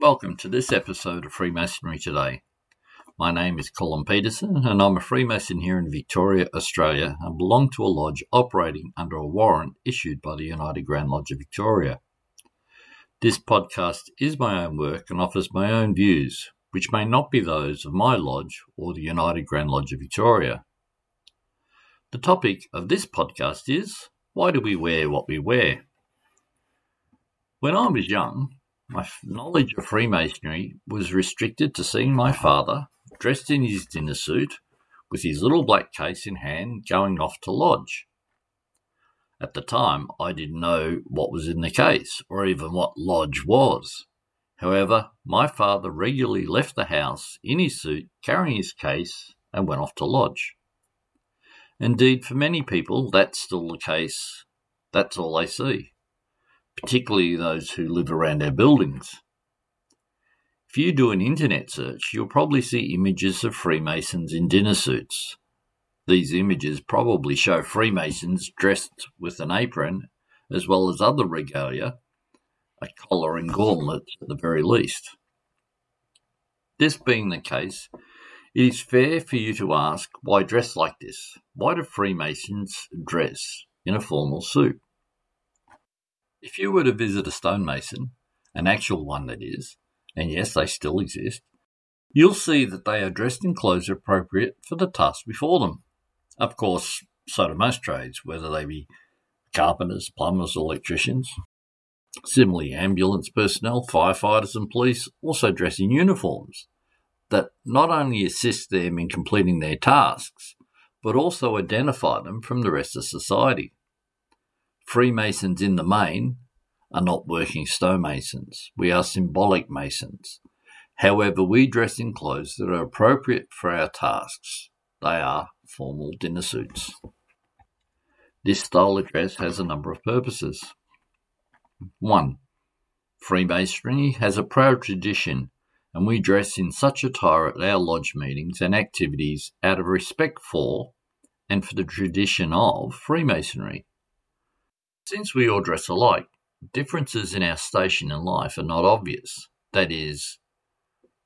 Welcome to this episode of Freemasonry Today. My name is Colin Peterson, and I'm a Freemason here in Victoria, Australia, and belong to a lodge operating under a warrant issued by the United Grand Lodge of Victoria. This podcast is my own work and offers my own views, which may not be those of my lodge or the United Grand Lodge of Victoria. The topic of this podcast is why do we wear what we wear? When I was young, my knowledge of Freemasonry was restricted to seeing my father, dressed in his dinner suit, with his little black case in hand, going off to lodge. At the time, I didn't know what was in the case, or even what lodge was. However, my father regularly left the house in his suit, carrying his case, and went off to lodge. Indeed, for many people, that's still the case. That's all they see particularly those who live around our buildings. If you do an internet search, you'll probably see images of Freemasons in dinner suits. These images probably show Freemasons dressed with an apron, as well as other regalia, a collar and gauntlets at the very least. This being the case, it is fair for you to ask why dress like this? Why do Freemasons dress in a formal suit? If you were to visit a stonemason, an actual one that is, and yes, they still exist, you'll see that they are dressed in clothes appropriate for the task before them. Of course, so do most trades, whether they be carpenters, plumbers, electricians. Similarly, ambulance personnel, firefighters, and police also dress in uniforms that not only assist them in completing their tasks, but also identify them from the rest of society. Freemasons in the main are not working stonemasons. We are symbolic masons. However, we dress in clothes that are appropriate for our tasks. They are formal dinner suits. This style of dress has a number of purposes. 1. Freemasonry has a proud tradition, and we dress in such attire at our lodge meetings and activities out of respect for and for the tradition of Freemasonry. Since we all dress alike, differences in our station in life are not obvious. That is,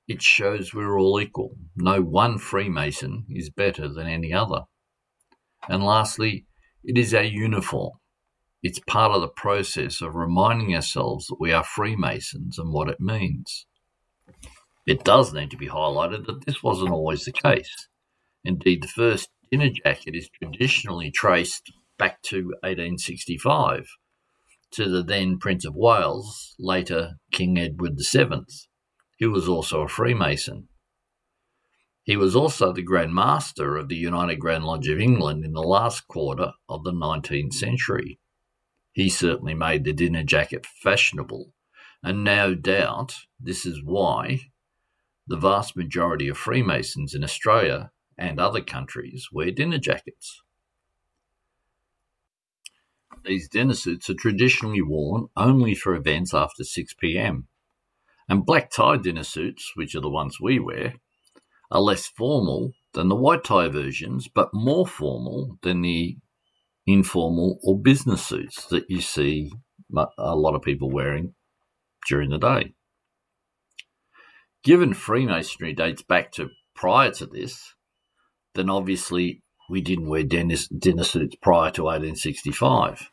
it shows we're all equal. No one Freemason is better than any other. And lastly, it is our uniform. It's part of the process of reminding ourselves that we are Freemasons and what it means. It does need to be highlighted that this wasn't always the case. Indeed, the first dinner jacket is traditionally traced back to 1865 to the then Prince of Wales, later King Edward VII, who was also a Freemason. He was also the Grand Master of the United Grand Lodge of England in the last quarter of the 19th century. He certainly made the dinner jacket fashionable, and no doubt this is why the vast majority of Freemasons in Australia and other countries wear dinner jackets. These dinner suits are traditionally worn only for events after 6 pm. And black tie dinner suits, which are the ones we wear, are less formal than the white tie versions, but more formal than the informal or business suits that you see a lot of people wearing during the day. Given Freemasonry dates back to prior to this, then obviously we didn't wear dinner, suits prior to 1865.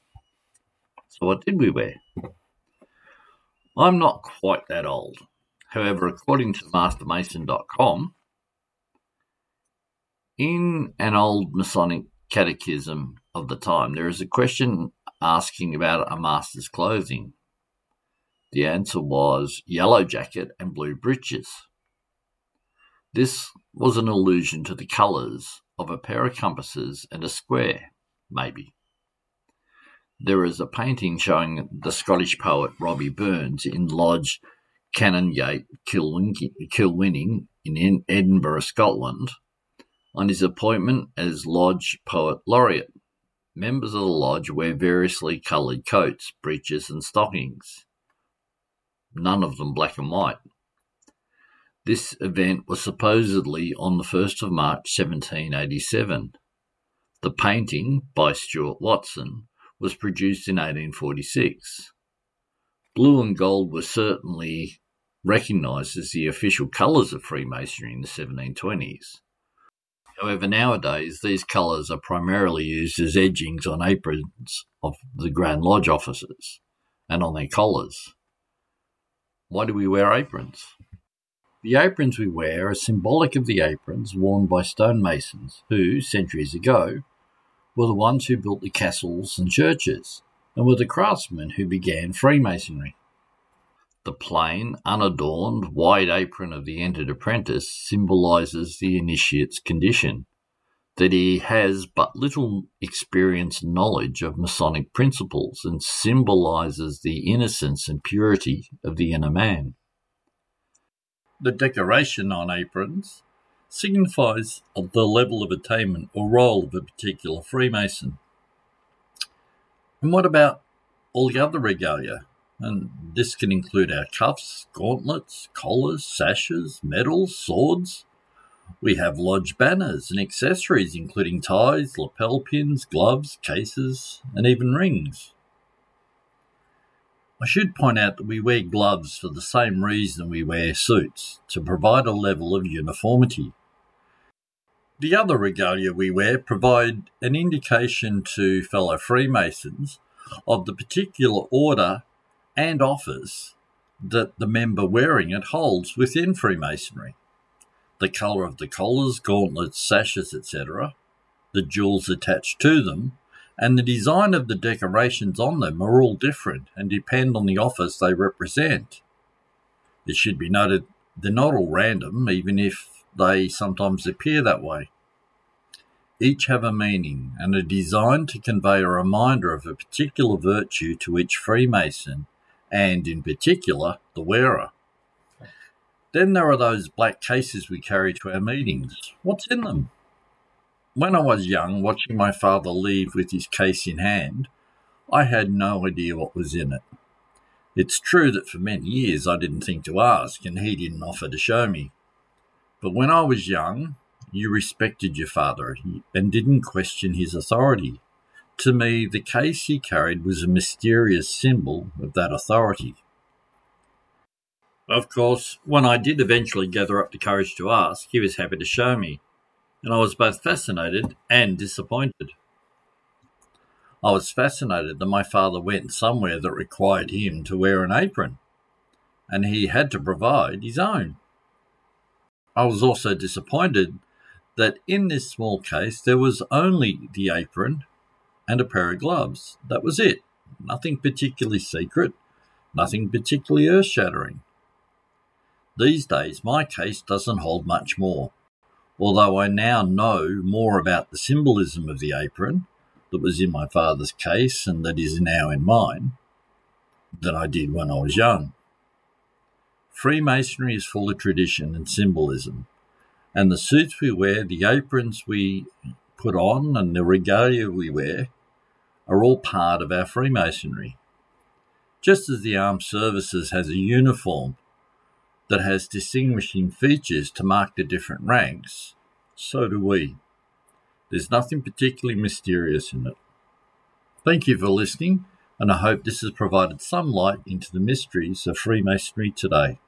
So what did we wear? I'm not quite that old. However, according to mastermason.com, in an old Masonic catechism of the time, there is a question asking about a master's clothing. The answer was yellow jacket and blue breeches. This was an allusion to the colours of a pair of compasses and a square, maybe. There is a painting showing the Scottish poet Robbie Burns in Lodge Canongate, Kilwinning in Edinburgh, Scotland, on his appointment as Lodge Poet Laureate. Members of the Lodge wear variously coloured coats, breeches, and stockings, none of them black and white. This event was supposedly on the 1st of March 1787. The painting, by Stewart Watson, was produced in 1846. Blue and gold were certainly recognised as the official colours of Freemasonry in the 1720s. However, nowadays these colours are primarily used as edgings on aprons of the Grand Lodge officers and on their collars. Why do we wear aprons? The aprons we wear are symbolic of the aprons worn by stonemasons who, centuries ago, were the ones who built the castles and churches and were the craftsmen who began Freemasonry. The plain, unadorned, white apron of the entered apprentice symbolizes the initiate's condition, that he has but little experience and knowledge of Masonic principles and symbolizes the innocence and purity of the inner man. The decoration on aprons signifies the level of attainment or role of a particular Freemason. And what about all the other regalia? And this can include our cuffs, gauntlets, collars, sashes, medals, swords. We have lodge banners and accessories, including ties, lapel pins, gloves, cases, and even rings. I should point out that we wear gloves for the same reason we wear suits, to provide a level of uniformity. The other regalia we wear provide an indication to fellow Freemasons of the particular order and office that the member wearing it holds within Freemasonry. The colour of the collars, gauntlets, sashes, etc., the jewels attached to them, and the design of the decorations on them are all different and depend on the office they represent. It should be noted they're not all random, even if they sometimes appear that way. Each have a meaning and are designed to convey a reminder of a particular virtue to each Freemason and in particular the wearer. Then there are those black cases we carry to our meetings. What's in them? When I was young, watching my father leave with his case in hand, I had no idea what was in it. It's true that for many years I didn't think to ask, and he didn't offer to show me. But when I was young, you respected your father and didn't question his authority. To me, the case he carried was a mysterious symbol of that authority. Of course, when I did eventually gather up the courage to ask, he was happy to show me, and I was both fascinated and disappointed. I was fascinated that my father went somewhere that required him to wear an apron, and he had to provide his own. I was also disappointed that in this small case there was only the apron and a pair of gloves. That was it. Nothing particularly secret, nothing particularly earth shattering. These days, my case doesn't hold much more, although I now know more about the symbolism of the apron that was in my father's case and that is now in mine than I did when I was young. Freemasonry is full of tradition and symbolism, and the suits we wear, the aprons we put on, and the regalia we wear are all part of our Freemasonry. Just as the armed services has a uniform that has distinguishing features to mark the different ranks, so do we. There's nothing particularly mysterious in it. Thank you for listening, and I hope this has provided some light into the mysteries of Freemasonry today.